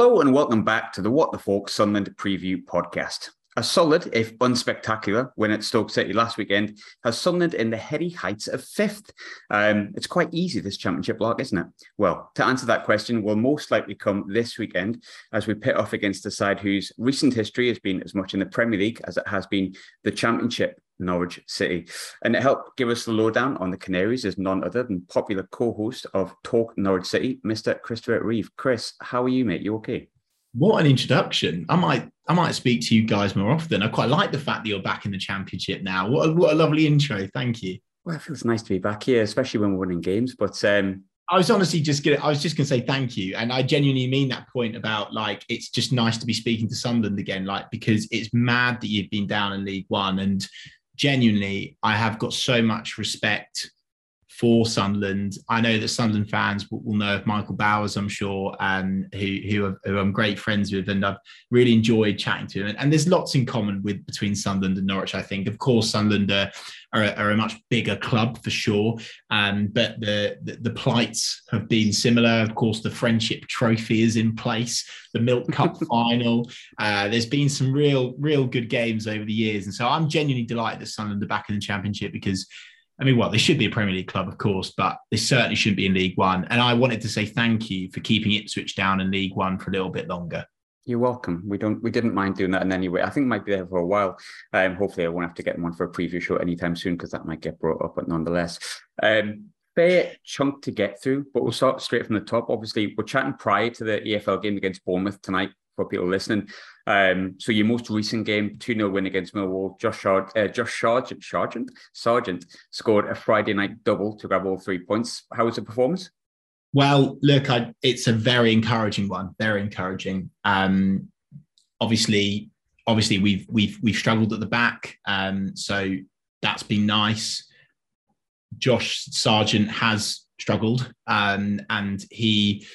Hello and welcome back to the What the Folk Sunderland Preview Podcast. A solid, if unspectacular, win at Stoke City last weekend has Sunderland in the heady heights of fifth. Um, it's quite easy, this championship lark, isn't it? Well, to answer that question will most likely come this weekend as we pit off against a side whose recent history has been as much in the Premier League as it has been the championship. Norwich City. And to help give us the lowdown on the Canaries is none other than popular co-host of Talk Norwich City, Mr. Christopher Reeve. Chris, how are you, mate? You okay? What an introduction! I might, I might speak to you guys more often. I quite like the fact that you're back in the championship now. What a, what a lovely intro! Thank you. Well, it feels nice to be back here, especially when we're winning games. But um, I was honestly just gonna, I was just gonna say thank you, and I genuinely mean that point about like it's just nice to be speaking to Sunderland again, like because it's mad that you've been down in League One, and genuinely, I have got so much respect for Sunderland. I know that Sunderland fans will, will know of Michael Bowers, I'm sure, um, who, who, who, I'm great friends with, and I've really enjoyed chatting to him. And, and, there's lots in common with between Sunderland and Norwich. I think, of course, Sunderland are, are, a, are a much bigger club for sure, um, but the, the, the plights have been similar. Of course, the Friendship Trophy is in place, the Milk Cup final. Uh, there's been some real real good games over the years, and so I'm genuinely delighted that Sunderland are back in the Championship because. I mean, well, they should be a Premier League club, of course, but they certainly shouldn't be in League One. And I wanted to say thank you for keeping Ipswich down in League One for a little bit longer. You're welcome. We don't we didn't mind doing that in any way. I think might be there for a while. Um, hopefully I won't have to get them on for a preview show anytime soon because that might get brought up, but nonetheless. Um, fair chunk to get through, but we'll start straight from the top. Obviously, we're chatting prior to the EFL game against Bournemouth tonight for people listening. Um, so your most recent game, 2-0 win against Millwall, Josh, Shard, uh, Josh Sargent, Sargent, Sargent scored a Friday night double to grab all three points. How was the performance? Well, look, I, it's a very encouraging one. Very encouraging. Um, obviously, obviously we've we've we've struggled at the back, um, so that's been nice. Josh Sargent has struggled, um, and he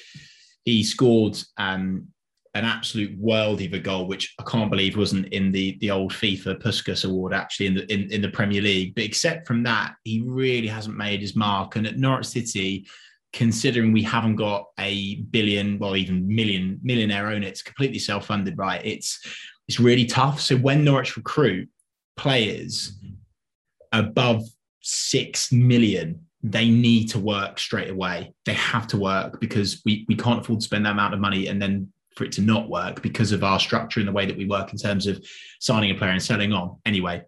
he scored um, an absolute worldie of a goal, which I can't believe wasn't in the the old FIFA Puskas Award actually in the in, in the Premier League. But except from that, he really hasn't made his mark. And at Norwich City, considering we haven't got a billion, well, even million millionaire owner, it's completely self-funded, right? It's it's really tough. So when Norwich recruit players above six million, they need to work straight away. They have to work because we, we can't afford to spend that amount of money and then for it to not work because of our structure and the way that we work in terms of signing a player and selling on. Anyway,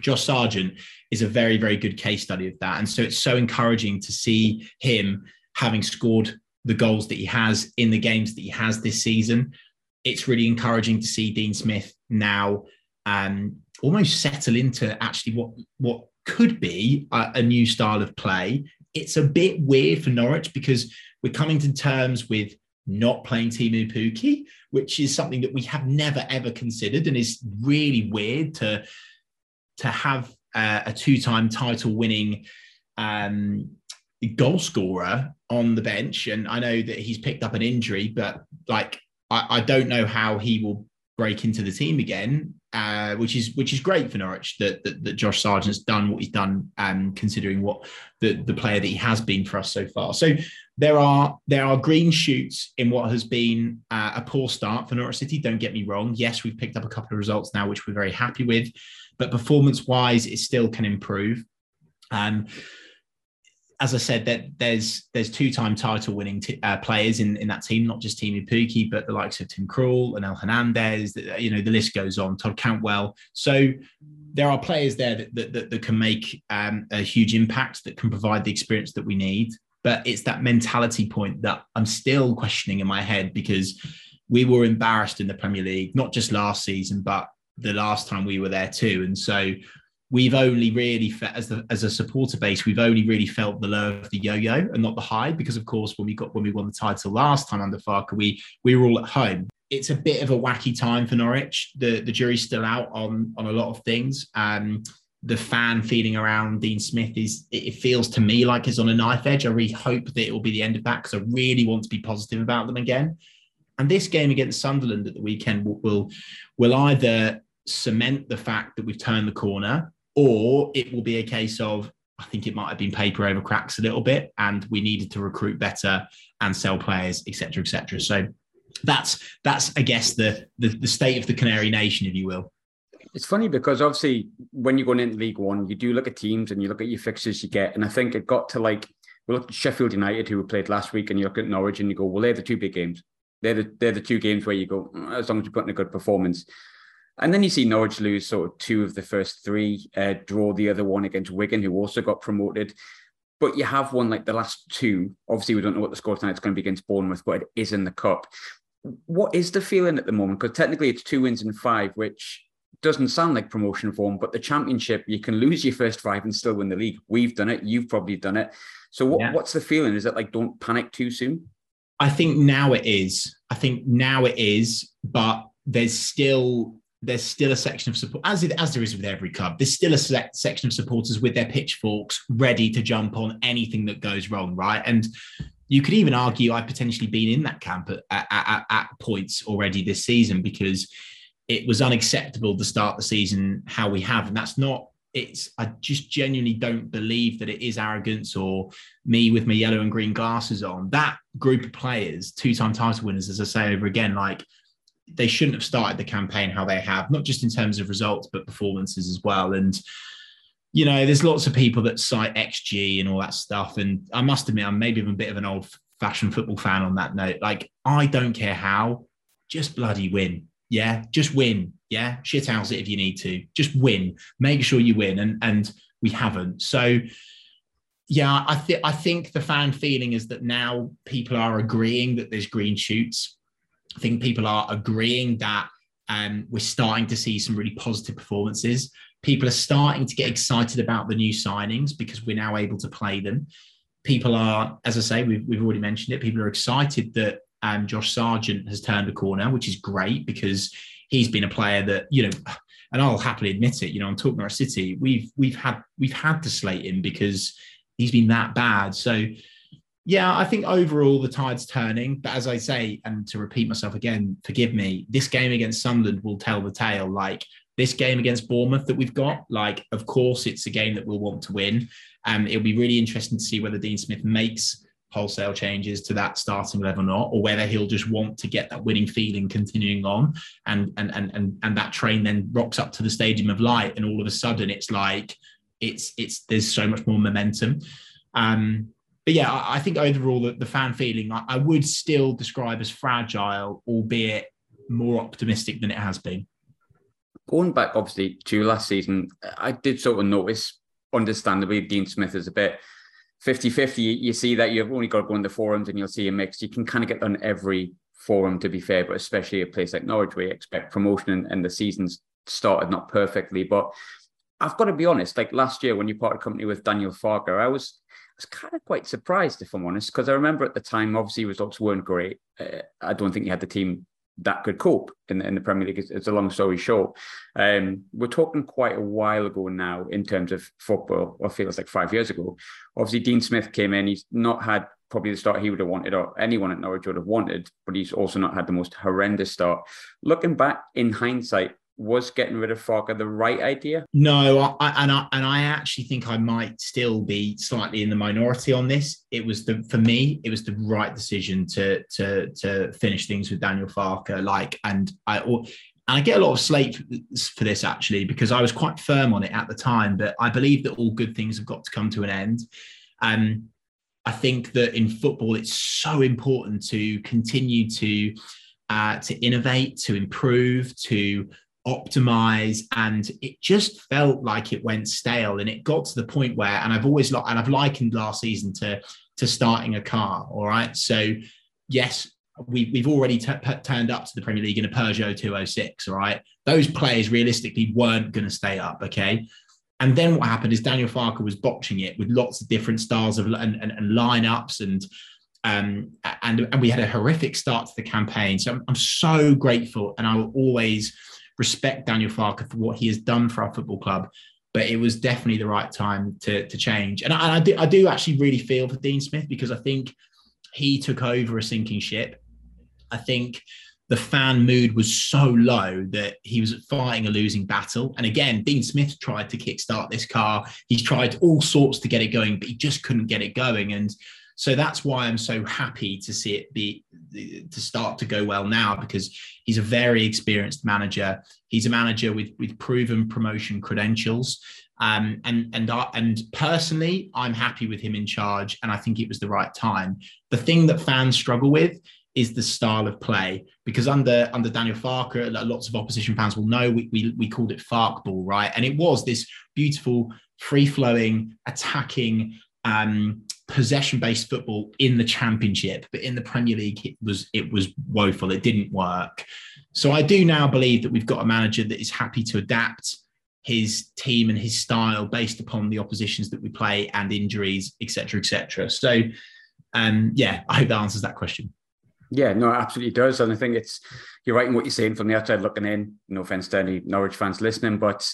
Josh Sargent is a very, very good case study of that. And so it's so encouraging to see him having scored the goals that he has in the games that he has this season. It's really encouraging to see Dean Smith now um, almost settle into actually what what could be a, a new style of play. It's a bit weird for Norwich because we're coming to terms with not playing Teemu Pukki, which is something that we have never ever considered. And is really weird to to have uh, a two-time title-winning um, goal scorer on the bench, and I know that he's picked up an injury, but like I, I don't know how he will break into the team again, uh, which is which is great for Norwich that, that, that Josh Sargent's done what he's done, um, considering what the the player that he has been for us so far. So there are there are green shoots in what has been uh, a poor start for Norwich City. Don't get me wrong. Yes, we've picked up a couple of results now, which we're very happy with, but performance wise, it still can improve. Um, as I said, that there's there's two-time title-winning t- uh, players in, in that team, not just Teemu Pukki, but the likes of Tim Krul and Onel Hernandez. You know, the list goes on. Todd Cantwell. So there are players there that that, that, that can make um, a huge impact, that can provide the experience that we need. But it's that mentality point that I'm still questioning in my head because we were embarrassed in the Premier League, not just last season, but the last time we were there too. And so we've only really felt as as a supporter base, we've only really felt the low of the yo-yo and not the high, because of course when we got when we won the title last time under Farke, we we were all at home. It's a bit of a wacky time for Norwich. The the jury's still out on on a lot of things. Um, the fan feeling around Dean Smith is it feels to me like it's on a knife edge. I really hope that it will be the end of that because I really want to be positive about them again. And this game against Sunderland at the weekend will, will will either cement the fact that we've turned the corner or it will be a case of I think it might have been paper over cracks a little bit, and we needed to recruit better and sell players, etc., etc. So that's that's I guess the, the the state of the Canary Nation, if you will. It's funny because obviously when you're going into League One, you do look at teams and you look at your fixtures you get, and I think it got to like we look at Sheffield United who played last week, and you look at Norwich and you go, well, they're the two big games. They're the they're the two games where you go mm, as long as you put in a good performance. And then you see Norwich lose sort of two of the first three, uh, draw the other one against Wigan, who also got promoted. But you have won like the last two. Obviously, we don't know what the score tonight is going to be against Bournemouth, but it is in the cup. What is the feeling at the moment? Because technically it's two wins in five, which doesn't sound like promotion form, but the championship, you can lose your first five and still win the league. We've done it. You've probably done it. So what, yeah. what's the feeling? Is it like don't panic too soon? I think now it is. I think now it is, but there's still there's still a section of support, as it, as there is with every club. There's still a section of supporters with their pitchforks ready to jump on anything that goes wrong, right? And you could even argue I've potentially been in that camp at, at, at points already this season because it was unacceptable to start the season how we have, and that's not. It's I just genuinely don't believe that it is arrogance or me with my yellow and green glasses on. That group of players, two-time title winners, as I say over again, like they shouldn't have started the campaign how they have, not just in terms of results, but performances as well. And, you know, there's lots of people that cite XG and all that stuff. And I must admit, I'm maybe a bit of an old fashioned football fan on that note. Like, I don't care how, just bloody win. Yeah, just win. Yeah, shit house it if you need to. Just win. Make sure you win. And and we haven't. So yeah, I think I think the fan feeling is that now people are agreeing that there's green shoots I think people are agreeing that um, we're starting to see some really positive performances. People are starting to get excited about the new signings because we're now able to play them. People are, as I say, we've, we've already mentioned it, people are excited that um, Josh Sargent has turned a corner, which is great because he's been a player that, you know, and I'll happily admit it, you know, on Talk Norwich City, we've we've had we've had to slate him because he's been that bad. So yeah, I think overall the tide's turning. But as I say, and to repeat myself again, forgive me, this game against Sunderland will tell the tale. Like this game against Bournemouth that we've got, like, of course, it's a game that we'll want to win. And um, it'll be really interesting to see whether Dean Smith makes wholesale changes to that starting level or not, or whether he'll just want to get that winning feeling continuing on and and and and, and that train then rocks up to the stadium of light and all of a sudden it's like it's it's there's so much more momentum. Um, but yeah, I, I think overall the, the fan feeling I, I, would still describe as fragile, albeit more optimistic than it has been. Going back, obviously, to last season, I did sort of notice, understandably, Dean Smith is a bit 50 50. You see that you've only got to go in the forums and you'll see a mix. You can kind of get on every forum, to be fair, but especially a place like Norwich where you expect promotion and, and the season's started not perfectly. But I've got to be honest, like last year when you parted company with Daniel Farke, I was was kind of quite surprised, if I'm honest, because I remember at the time, obviously, results weren't great. Uh, I don't think you had the team that could cope in the, in the Premier League. It's, it's a long story short. Um, we're talking quite a while ago now in terms of football, or feels like five years ago. Obviously, Dean Smith came in. He's not had probably the start he would have wanted, or anyone at Norwich would have wanted, but he's also not had the most horrendous start. Looking back in hindsight, was getting rid of Farke the right idea? No, I, and I and I actually think I might still be slightly in the minority on this. It was the for me, it was the right decision to to to finish things with Daniel Farke. Like, and I or, and I get a lot of slate for this actually because I was quite firm on it at the time. But I believe that all good things have got to come to an end. Um, I think that in football, it's so important to continue to uh, to innovate, to improve, to optimize and it just felt like it went stale and it got to the point where and i've always and i've likened last season to to starting a car all right? So yes we, we've already turned up to the premier league in a peugeot 206 all right? Those players realistically weren't going to stay up okay? And then what happened is daniel farke was botching it with lots of different styles of and, and, and lineups and um, and, and we had a horrific start to the campaign. So I'm, I'm so grateful, and I will always respect Daniel Farke for what he has done for our football club. But it was definitely the right time to, to change. And I, I, do, I do actually really feel for Dean Smith because I think he took over a sinking ship. I think the fan mood was so low that he was fighting a losing battle. And again, Dean Smith tried to kickstart this car. He's tried all sorts to get it going, but he just couldn't get it going. And So that's why I'm so happy to see it be to start to go well now because he's a very experienced manager. He's a manager with with proven promotion credentials. Um, and and and personally, I'm happy with him in charge, and I think it was the right time. The thing that fans struggle with is the style of play because under under Daniel Farke, lots of opposition fans will know we, we, we called it Farke ball, right? And it was this beautiful, free flowing, attacking, um, possession based football in the Championship, but in the Premier League it was it was woeful. It didn't work. So I do now believe that we've got a manager that is happy to adapt his team and his style based upon the oppositions that we play and injuries, etc., etc. So, um, yeah, I hope that answers that question. Yeah, no, absolutely does. And I think it's you're right in what you're saying from the outside looking in. No offense to any Norwich fans listening, but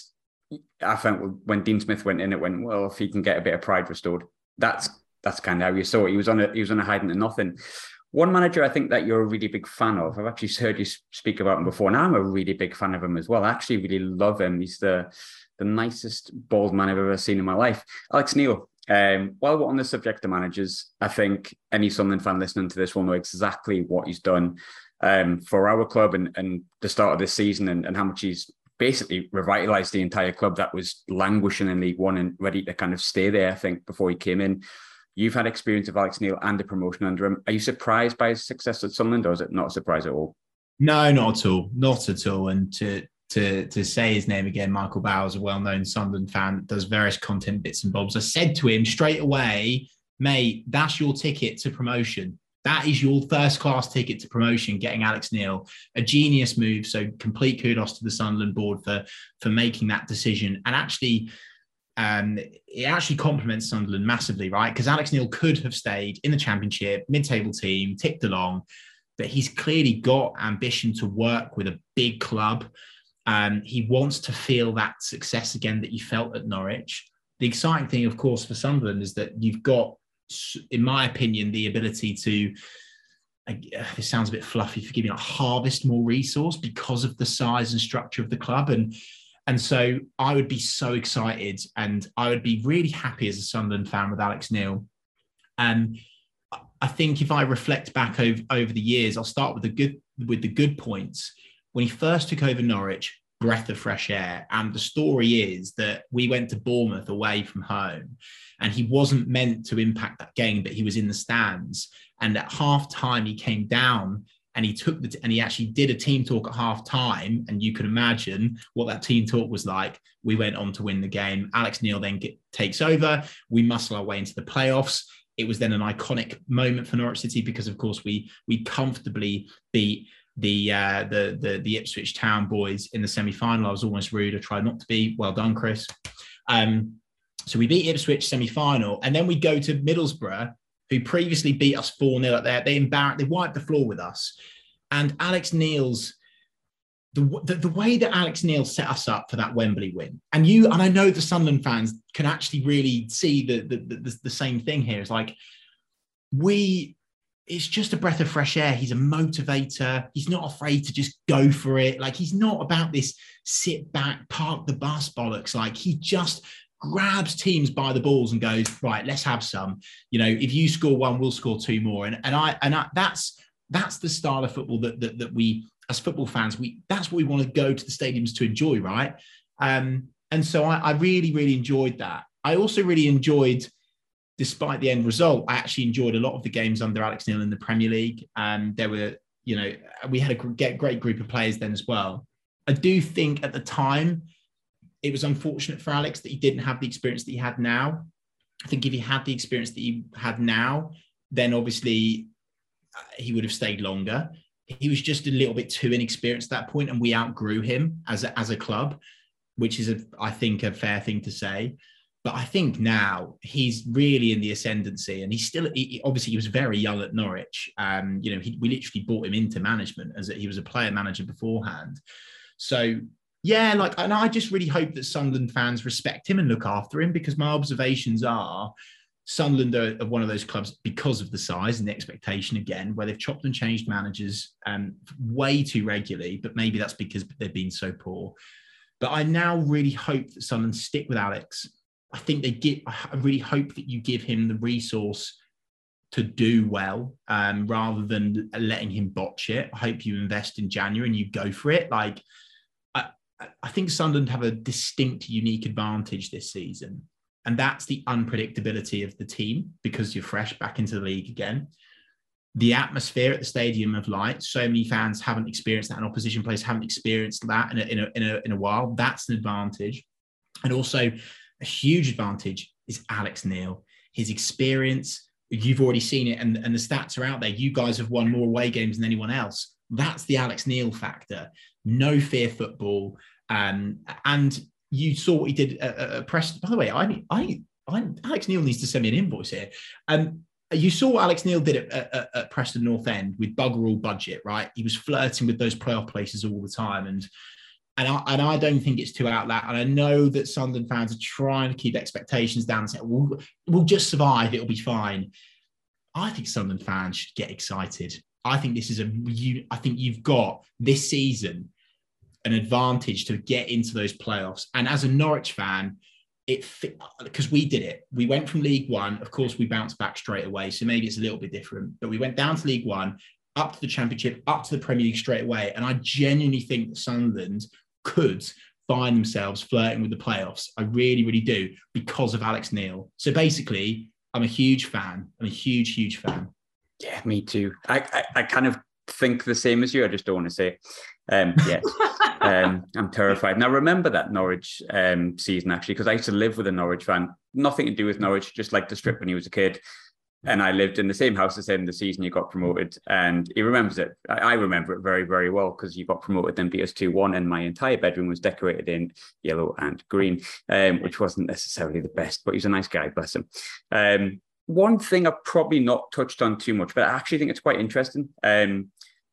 I think when Dean Smith went in, it went well. If he can get a bit of pride restored, that's that's kind of how you saw it. He was on a he was on a hiding to nothing. One manager I think that you're a really big fan of. I've actually heard you speak about him before, and I'm a really big fan of him as well. I actually really love him. He's the the nicest bald man I've ever seen in my life. Alex Neil. Um, while we're on the subject of managers, I think any Sunderland fan listening to this will know exactly what he's done um, for our club and, and the start of this season and, and how much he's basically revitalized the entire club that was languishing in League One and ready to kind of stay there, I think, before he came in. You've had experience of Alex Neil and the promotion under him. Are you surprised by his success at Sunderland or is it not a surprise at all? No, not at all. Not at all. And to to to say his name again, Michael Bowers, a well-known Sunderland fan, does various content bits and bobs. I said to him straight away, mate, that's your ticket to promotion. That is your first class ticket to promotion, getting Alex Neil. A genius move. So complete kudos to the Sunderland board for, for making that decision. And actually, um, it actually complements Sunderland massively, right? Because Alex Neil could have stayed in the championship, mid-table team, ticked along, but he's clearly got ambition to work with a big club um, he wants to feel that success again that you felt at Norwich. The exciting thing, of course, for Sunderland is that you've got, in my opinion, the ability to. Uh, this sounds a bit fluffy, forgive me, like harvest more resource because of the size and structure of the club. And and so I would be so excited and I would be really happy as a Sunderland fan with Alex Neil. And I think if I reflect back over, over the years, I'll start with the good with the good points. When he first took over Norwich, breath of fresh air. And the story is that we went to Bournemouth away from home, and he wasn't meant to impact that game, but he was in the stands. And at half time, he came down and he took the t- and he actually did a team talk at half time. And you can imagine what that team talk was like. We went on to win the game. Alex Neil then get, takes over. We muscle our way into the playoffs. It was then an iconic moment for Norwich City because, of course, we we comfortably beat the uh, the the the Ipswich Town boys in the semi final. I was almost rude. I tried not to be. Well done, Chris. Um, so we beat Ipswich semi final, and then we go to Middlesbrough, who previously beat us four 0 at there. They embarrassed. They wiped the floor with us, and Alex Neil's. The, the, the way that Alex Neil set us up for that Wembley win, and you and I know the Sunderland fans can actually really see the the, the, the same thing here. It's like we it's just a breath of fresh air. He's a motivator. He's not afraid to just go for it. Like he's not about this sit back, park the bus bollocks. Like he just grabs teams by the balls and goes, right, let's have some. You know, if you score one, we'll score two more. And and I and I, that's that's the style of football that, that that we as football fans we that's what we want to go to the stadiums to enjoy, right? Um, and so I, I really really enjoyed that. I also really enjoyed despite the end result, I actually enjoyed a lot of the games under Alex Neil in the Premier League. And there were, you know, we had a great group of players then as well. I do think at the time it was unfortunate for Alex that he didn't have the experience that he had now. I think if he had the experience that he had now, then obviously uh, he would have stayed longer. He was just a little bit too inexperienced at that point, and we outgrew him as a, as a club, which is, a, I think, a fair thing to say. But I think now he's really in the ascendancy, and he's still he, obviously he was very young at Norwich. Um, you know, he, we literally brought him into management as a, he was a player manager beforehand. So yeah, like, and I just really hope that Sunderland fans respect him and look after him because my observations are Sunderland are, one of those clubs because of the size and the expectation again, where they've chopped and changed managers um, way too regularly, but maybe that's because they've been so poor. But I now really hope that Sunderland stick with Alex I think they get, I really hope that you give him the resource to do well um, rather than letting him botch it. I hope you invest in January and you go for it. Like, I think Sunderland have a distinct, unique advantage this season. And that's the unpredictability of the team because you're fresh back into the league again. The atmosphere at the Stadium of Light, so many fans haven't experienced that, and opposition players haven't experienced that in a, in a, in a, in a while. That's an advantage. And also, a huge advantage is Alex Neil. His experience, you've already seen it and, and the stats are out there. You guys have won more away games than anyone else. That's the Alex Neil factor. No fear football. Um, and you saw what he did at, Preston. By the way, I, I, I, Alex Neil needs to send me an invoice here. Um, you saw what Alex Neil did at, at, at, Preston North End with bugger all budget, right? He was flirting with those playoff places all the time, and and I, and I don't think it's too outlet. And I know that Sunderland fans are trying to keep expectations down and say, we'll, we'll just survive, it'll be fine. I think Sunderland fans should get excited. I think this is a, you, I think you've got this season an advantage to get into those playoffs. And as a Norwich fan, it because we did it. We went from League One. Of course, we bounced back straight away. So maybe it's a little bit different. But we went down to League One, up to the Championship, up to the Premier League straight away. And I genuinely think that Sunderland could find themselves flirting with the playoffs. I really, really do because of Alex Neil. So basically, I'm a huge fan. I'm a huge, huge fan. Yeah, me too. I, I, I kind of think the same as you. I just don't want to say. Um, yeah, um, I'm terrified. Now remember that Norwich um, season actually, because I used to live with a Norwich fan. Nothing to do with Norwich, just like the strip when he was a kid and I lived in the same house as him the season you got promoted, and he remembers it. I, remember it very, very well because you got promoted then beat us two one, and my entire bedroom was decorated in yellow and green, um, which wasn't necessarily the best, but he's a nice guy, bless him. Um, one thing I've probably not touched on too much, but I actually think it's quite interesting. Um,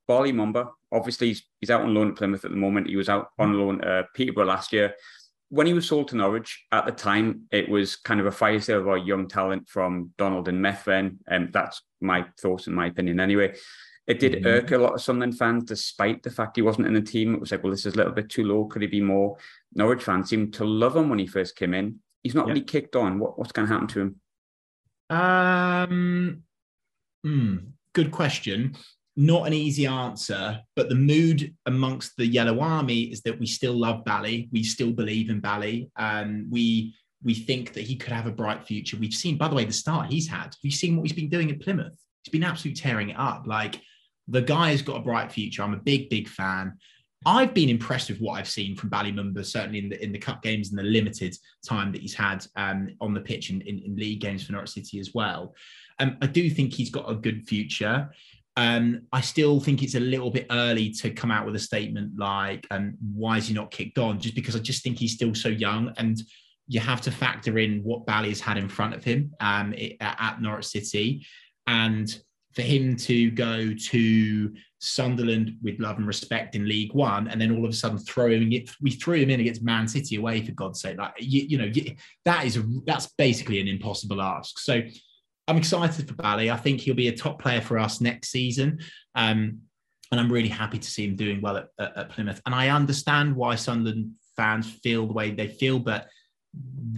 Bali Mumba, obviously he's, he's out on loan at Plymouth at the moment. He was out on loan at uh, Peterborough last year when he was sold to Norwich at the time, it was kind of a fire sale of our young talent from Donald and Methven. And that's my thoughts, in my opinion, anyway. It did mm-hmm. irk a lot of Sunderland fans, despite the fact he wasn't in the team. It was like, well, this is a little bit too low. Could he be more? Norwich fans seemed to love him when he first came in. He's not really kicked on. What, what's going to happen to him? Um, hmm, good question not an easy answer, but the mood amongst the Yellow Army is that we still love Bali. We still believe in Bali. and we we think that he could have a bright future. We've seen, by the way, the start he's had. We've seen what he's been doing at Plymouth. He's been absolutely tearing it up. Like the guy has got a bright future. I'm a big, big fan. I've been impressed with what I've seen from Bali Mumba, certainly in the in the cup games and the limited time that he's had um, on the pitch in, in, in, league games for Norwich City as well. Um, I do think he's got a good future. Um, I still think it's a little bit early to come out with a statement like, um, why is he not kicked on? Just because I just think he's still so young and you have to factor in what Bali has had in front of him um, at Norwich City. And for him to go to Sunderland with love and respect in League One, and then all of a sudden throwing it, we threw him in against Man City away for God's sake. Like you, you know, that is a, that's basically an impossible ask. So I'm excited for Bali. I think he'll be a top player for us next season. Um, and I'm really happy to see him doing well at, at, at, Plymouth. And I understand why Sunderland fans feel the way they feel, but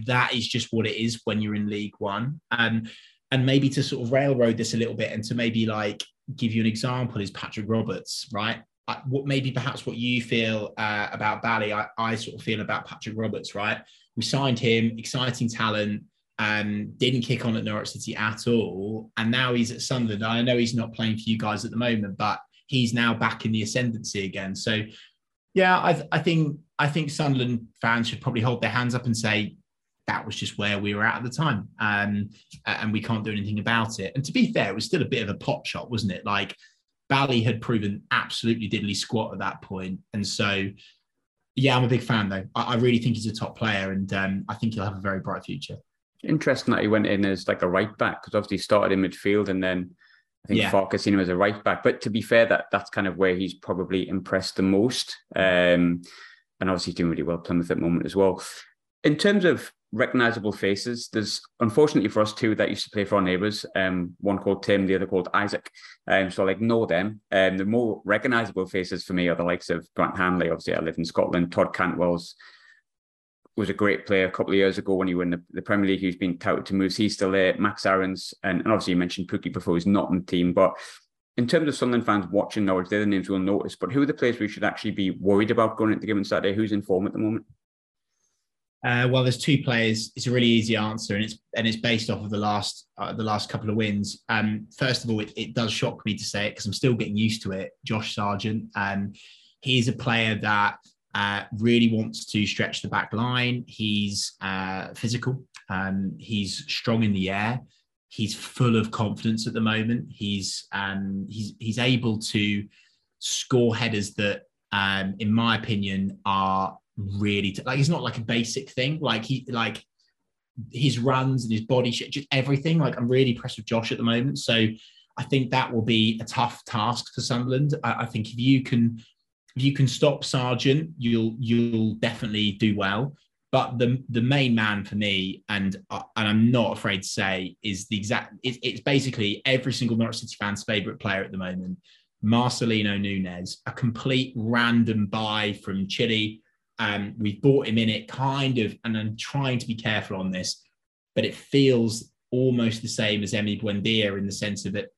that is just what it is when you're in League One. Um, and maybe to sort of railroad this a little bit and to maybe like give you an example is Patrick Roberts, right? what maybe perhaps what you feel uh, about Bali, I, I sort of feel about Patrick Roberts, right? We signed him, exciting talent um, didn't kick on at Norwich City at all, and now he's at Sunderland. I know he's not playing for you guys at the moment, but he's now back in the ascendancy again. So, yeah, I, I think I think Sunderland fans should probably hold their hands up and say that was just where we were at at the time, um, and we can't do anything about it. And to be fair, it was still a bit of a pot shot, wasn't it? Like Bali had proven absolutely diddly squat at that point, and so. Yeah, I'm a big fan though. I, I really think he's a top player, and um, I think he'll have a very bright future. Interesting that he went in as like a right back because obviously he started in midfield and then I think yeah. Farke has seen him as a right back. But to be fair, that that's kind of where he's probably impressed the most. Um, and obviously he's doing really well Plymouth at the moment as well. In terms of recognizable faces, there's unfortunately for us two that used to play for our neighbours. Um, one called Tim, the other called Isaac. Um, so I like know them. Um, the more recognizable faces for me are the likes of Grant Hanley. Obviously, I live in Scotland. Todd Cantwell's was a great player a couple of years ago when he won the, the Premier League. He's been touted to moves. He's still there. Max Aarons, and, and obviously you mentioned Pukki before, he's not in the team. But in terms of Sunderland fans watching Norwich, they're the names we'll notice. But who are the players we should actually be worried about going into the given Saturday? Who's in form at the moment? Uh, well, there's two players. It's a really easy answer, and it's and it's based off of the last uh, the last couple of wins. Um, first of all, it, it does shock me to say it because I'm still getting used to it. Josh Sargent, um, he's a player that uh, really wants to stretch the back line. He's uh, physical. Um, he's strong in the air. He's full of confidence at the moment. He's um, he's he's able to score headers that, um, in my opinion, are really t- like. It's not like a basic thing. Like he like his runs and his body shape, just everything. Like I'm really impressed with Josh at the moment. So I think that will be a tough task for Sunderland. I, I think if you can if you can stop Sargent, you'll you'll definitely do well. But the the main man for me, and uh, and I'm not afraid to say, is the exact. It, it's basically every single Norwich City fan's favorite player at the moment, Marcelino Nunez, a complete random buy from Chile. Um, we've bought him in it, kind of, and I'm trying to be careful on this, but it feels almost the same as Emi Buendia in the sense of it.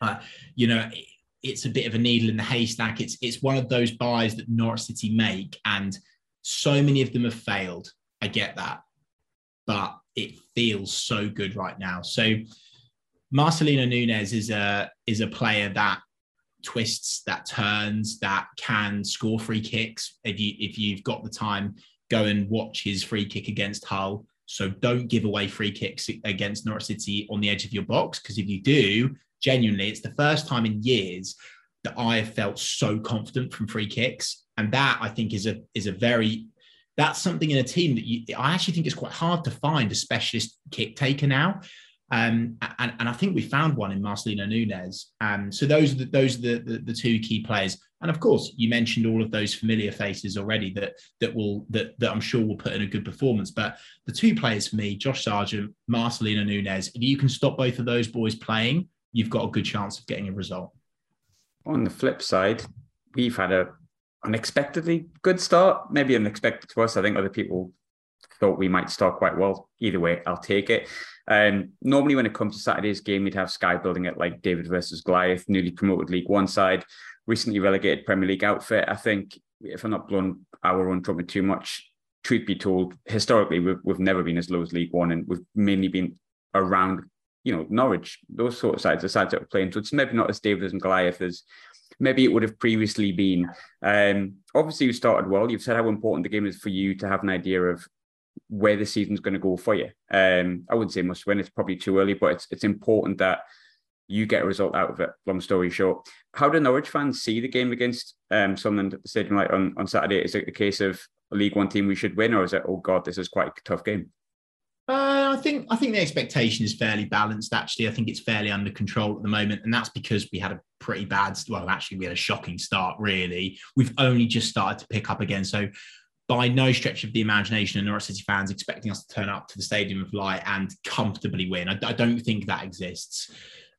Uh, you know, it's a bit of a needle in the haystack. It's it's one of those buys that Norwich City make, and so many of them have failed. I get that, but it feels so good right now. So Marcelino Nunez is a is a player that twists, that turns, that can score free kicks. If you if you've got the time, go and watch his free kick against Hull. So don't give away free kicks against Norwich City on the edge of your box because if you do, genuinely, it's the first time in years that I have felt so confident from free kicks, and that I think is a is a very that's something in a team that you, I actually think it's quite hard to find a specialist kick taker now. Um, and, and I think we found one in Marcelino Nunez. Um, so those are the, those are the, the, the two key players. And of course, you mentioned all of those familiar faces already that that will that that I'm sure will put in a good performance. But the two players for me, Josh Sargent, Marcelino Nunez, if you can stop both of those boys playing, you've got a good chance of getting a result. On the flip side, we've had a unexpectedly good start, maybe unexpected to us. I think other people thought we might start quite well. Either way, I'll take it. Um, normally, when it comes to Saturday's game, we'd have Sky building it like David versus Goliath, newly promoted League One side, recently relegated Premier League outfit. I think if I'm not blowing our own trumpet too much, truth be told, historically we've, we've never been as low as League One, and we've mainly been around, you know, Norwich, those sort of sides, the sides that we're playing. So it's maybe not as David and Goliath as maybe it would have previously been. Um, obviously, you started well. You've said how important the game is for you to have an idea of where the season's going to go for you. Um, I wouldn't say must win; it's probably too early, but it's it's important that you get a result out of it. Long story short, how do Norwich fans see the game against um, Sunderland at the Stadium Light on, on Saturday? Is it a case of a League One team we should win, or is it oh god, this is quite a tough game? Uh, I think I think the expectation is fairly balanced. Actually, I think it's fairly under control at the moment, and that's because we had a pretty bad. Well, actually, we had a shocking start. Really, we've only just started to pick up again. So, by no stretch of the imagination, are Norwich City fans expecting us to turn up to the Stadium of Light and comfortably win. I, I don't think that exists.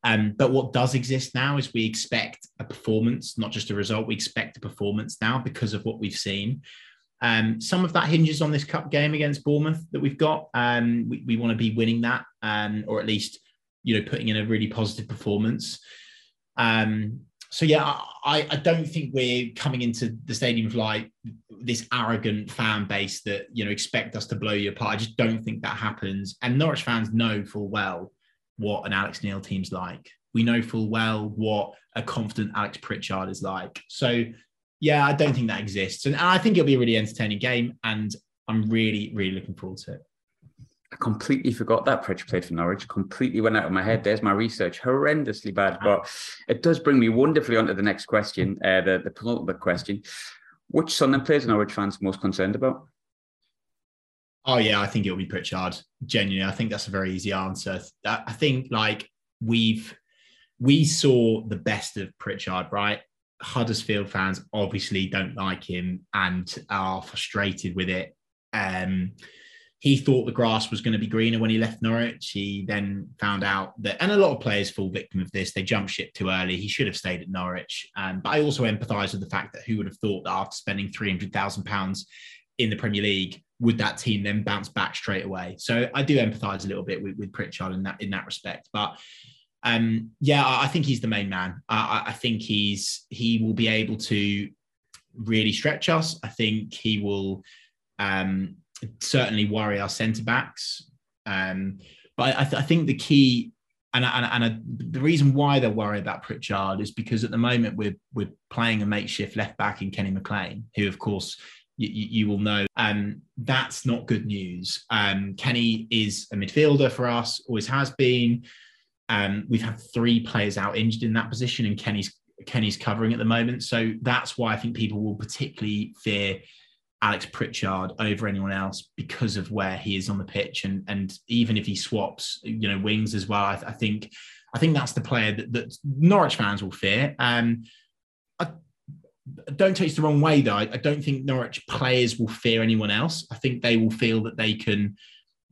Um, but what does exist now is we expect a performance, not just a result. We expect a performance now because of what we've seen. Um, some of that hinges on this cup game against Bournemouth that we've got. Um, we, we want to be winning that, um, or at least, you know, putting in a really positive performance. Um, so yeah, I, I don't think we're coming into the stadium of like this arrogant fan base that you know expect us to blow you apart. I just don't think that happens. And Norwich fans know full well what an Alex Neil team's like. We know full well what a confident Alex Pritchard is like. So yeah, I don't think that exists. And I think it'll be a really entertaining game. And I'm really, really looking forward to it. I completely forgot that Pritch played for Norwich. Completely went out of my head. There's my research. Horrendously bad. But it does bring me wonderfully onto the next question, uh, the, the penultimate question. Which Sunderland players Norwich fans most concerned about? Oh, yeah, I think it'll be Pritchard. Genuinely, I think that's a very easy answer. I think like we've we saw the best of Pritchard, right? Huddersfield fans obviously don't like him and are frustrated with it. Um, he thought the grass was going to be greener when he left Norwich. He then found out that, and a lot of players fall victim of this. They jump ship too early. He should have stayed at Norwich. Um, but I also empathise with the fact that who would have thought that after spending three hundred thousand pounds in the Premier League, would that team then bounce back straight away? So I do empathise a little bit with, with Pritchard in that in that respect. But um, yeah, I, I think he's the main man. I, I think he's he will be able to really stretch us. I think he will um, certainly worry our centre backs. Um, but I, th- I, think the key and, and, and the reason why they're worried about Pritchard is because at the moment we're we're playing a makeshift left back in Kenny McLean, who of course you, you will know. Um, that's not good news. Um, Kenny is a midfielder for us, always has been. Um, we've had three players out injured in that position, and Kenny's Kenny's covering at the moment. So that's why I think people will particularly fear Alex Pritchard over anyone else because of where he is on the pitch, and and even if he swaps, you know, wings as well, I, I think I think that's the player that, that Norwich fans will fear. Um, I, don't take it the wrong way though. I, I don't think Norwich players will fear anyone else. I think they will feel that they can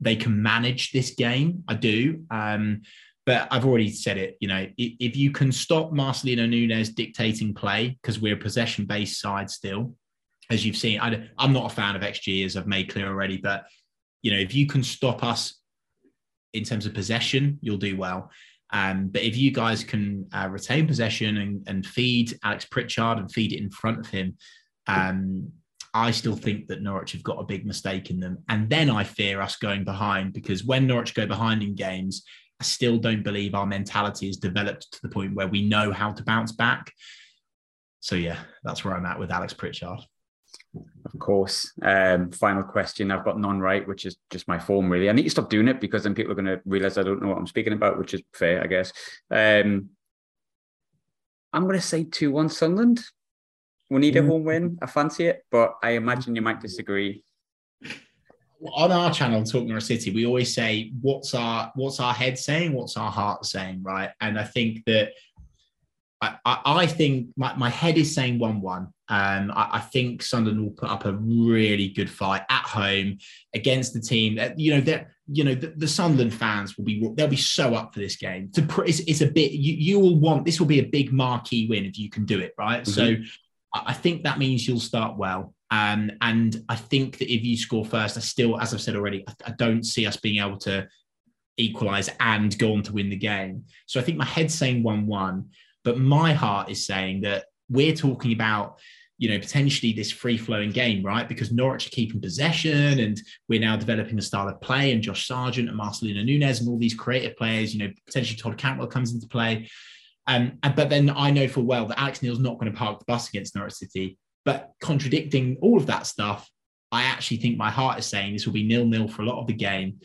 they can manage this game. I do. Um, but I've already said it. You know, if, if you can stop Marcelino Nunez dictating play because we're a possession based side still, as you've seen. I, am not a fan of XG, as I've made clear already, but you know, if you can stop us in terms of possession, you'll do well. Um, but if you guys can uh, retain possession and, and, feed Alex Pritchard and feed it in front of him, um, I still think that Norwich have got a big mistake in them. And then I fear us going behind because when Norwich go behind in games, I still don't believe our mentality is developed to the point where we know how to bounce back. So yeah, that's where I'm at with Alex Pritchard. Of course. Um, final question. I've got none right, which is just my form, really. I need to stop doing it because then people are going to realize I don't know what I'm speaking about, which is fair, I guess. Um, I'm going to say 2 1 Sunderland. We need a mm. home win. I fancy it, but I imagine you might disagree. On our channel, Talking Norwich City, we always say, "What's our what's our head saying? What's our heart saying?" Right? And I think that I, I, think my, my head is saying 1 1. Um, I, I, think Sunderland will put up a really good fight at home against the team that, you know, that, you know, the, the, Sunderland fans will be, they'll be so up for this game. To, it's, it's a bit, you, you will want, this will be a big marquee win if you can do it, right? Mm-hmm. So I think that means you'll start well. Um, and I think that if you score first, I still, as I've said already, I, I don't see us being able to equalize and go on to win the game. So I think my head's saying 1 1. But my heart is saying that we're talking about, you know, potentially this free flowing game, right? Because Norwich are keeping possession and we're now developing a style of play and Josh Sargent and Marcelino Nunez and all these creative players, you know, potentially Todd Cantwell comes into play. Um, but then I know full well that Alex Neil's not going to park the bus against Norwich City. But contradicting all of that stuff, I actually think my heart is saying this will be nil nil for a lot of the game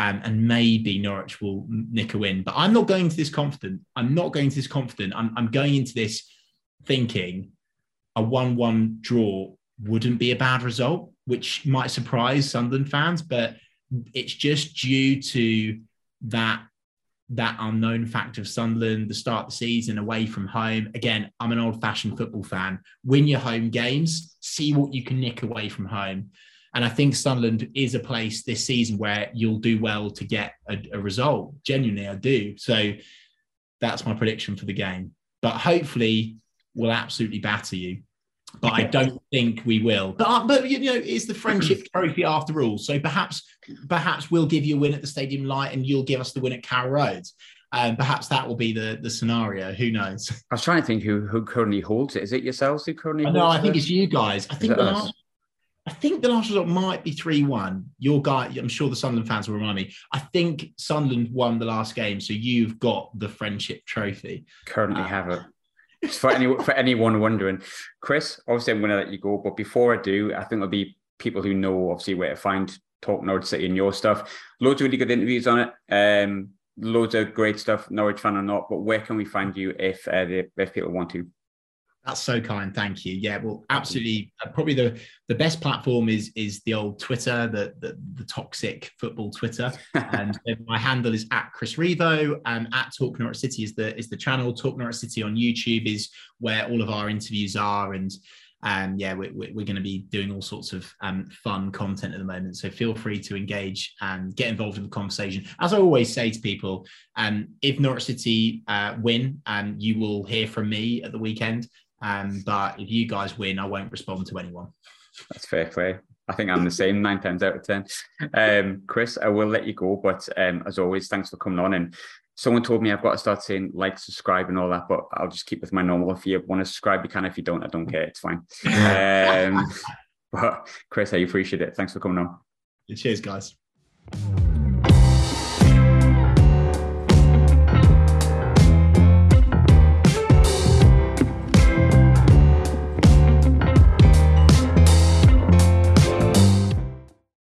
um, and maybe Norwich will nick a win. But I'm not going to this confident. I'm not going to this confident. I'm, I'm going into this thinking a 1 1 draw wouldn't be a bad result, which might surprise Sunderland fans, but it's just due to that that unknown factor of Sunderland, the start of the season away from home. Again, I'm an old fashioned football fan. Win your home games, see what you can nick away from home. And I think Sunderland is a place this season where you'll do well to get a, a result. Genuinely, I do. So that's my prediction for the game. But hopefully, we'll absolutely batter you. But I don't think we will. But uh, but you know, it's the friendship trophy after all. So perhaps perhaps we'll give you a win at the Stadium Light, and you'll give us the win at Carrow Road. Um, perhaps that will be the the scenario. Who knows? I was trying to think who who currently holds it. Is it yourselves who currently? No, I think it's you guys. I think last, I think the last result might be 3 1. Your guy, I'm sure the Sunderland fans will remind me. I think Sunderland won the last game, so you've got the friendship trophy. Currently uh, have it. for, any, for anyone wondering, Chris, obviously I'm going to let you go, but before I do, I think there'll be people who know obviously where to find Talk Norwich City and your stuff. Loads of really good interviews on it. Um, loads of great stuff, Norwich fan or not. But where can we find you if uh, if people want to? That's so kind. Thank you. Yeah, well, absolutely. Uh, probably the the best platform is is the old Twitter, the the, the toxic football Twitter. and my handle is at Chris Revo. And at Talk Norwich City is the is the channel. Talk Norwich City on YouTube is where all of our interviews are. And um, yeah, we're, we're going to be doing all sorts of um, fun content at the moment. So feel free to engage and get involved in the conversation. As I always say to people, um, if Norwich City uh, win, um, you will hear from me at the weekend. Um, but if you guys win, I won't respond to anyone. That's fair play. I think I'm the same nine times out of ten. Um, Chris, I will let you go, but um, as always, thanks for coming on. And someone told me I've got to start saying like, subscribe, and all that, but I'll just keep with my normal. If you want to subscribe, you can. If you don't, I don't care. It's fine. Um, but Chris, I appreciate it. Thanks for coming on. Cheers, guys.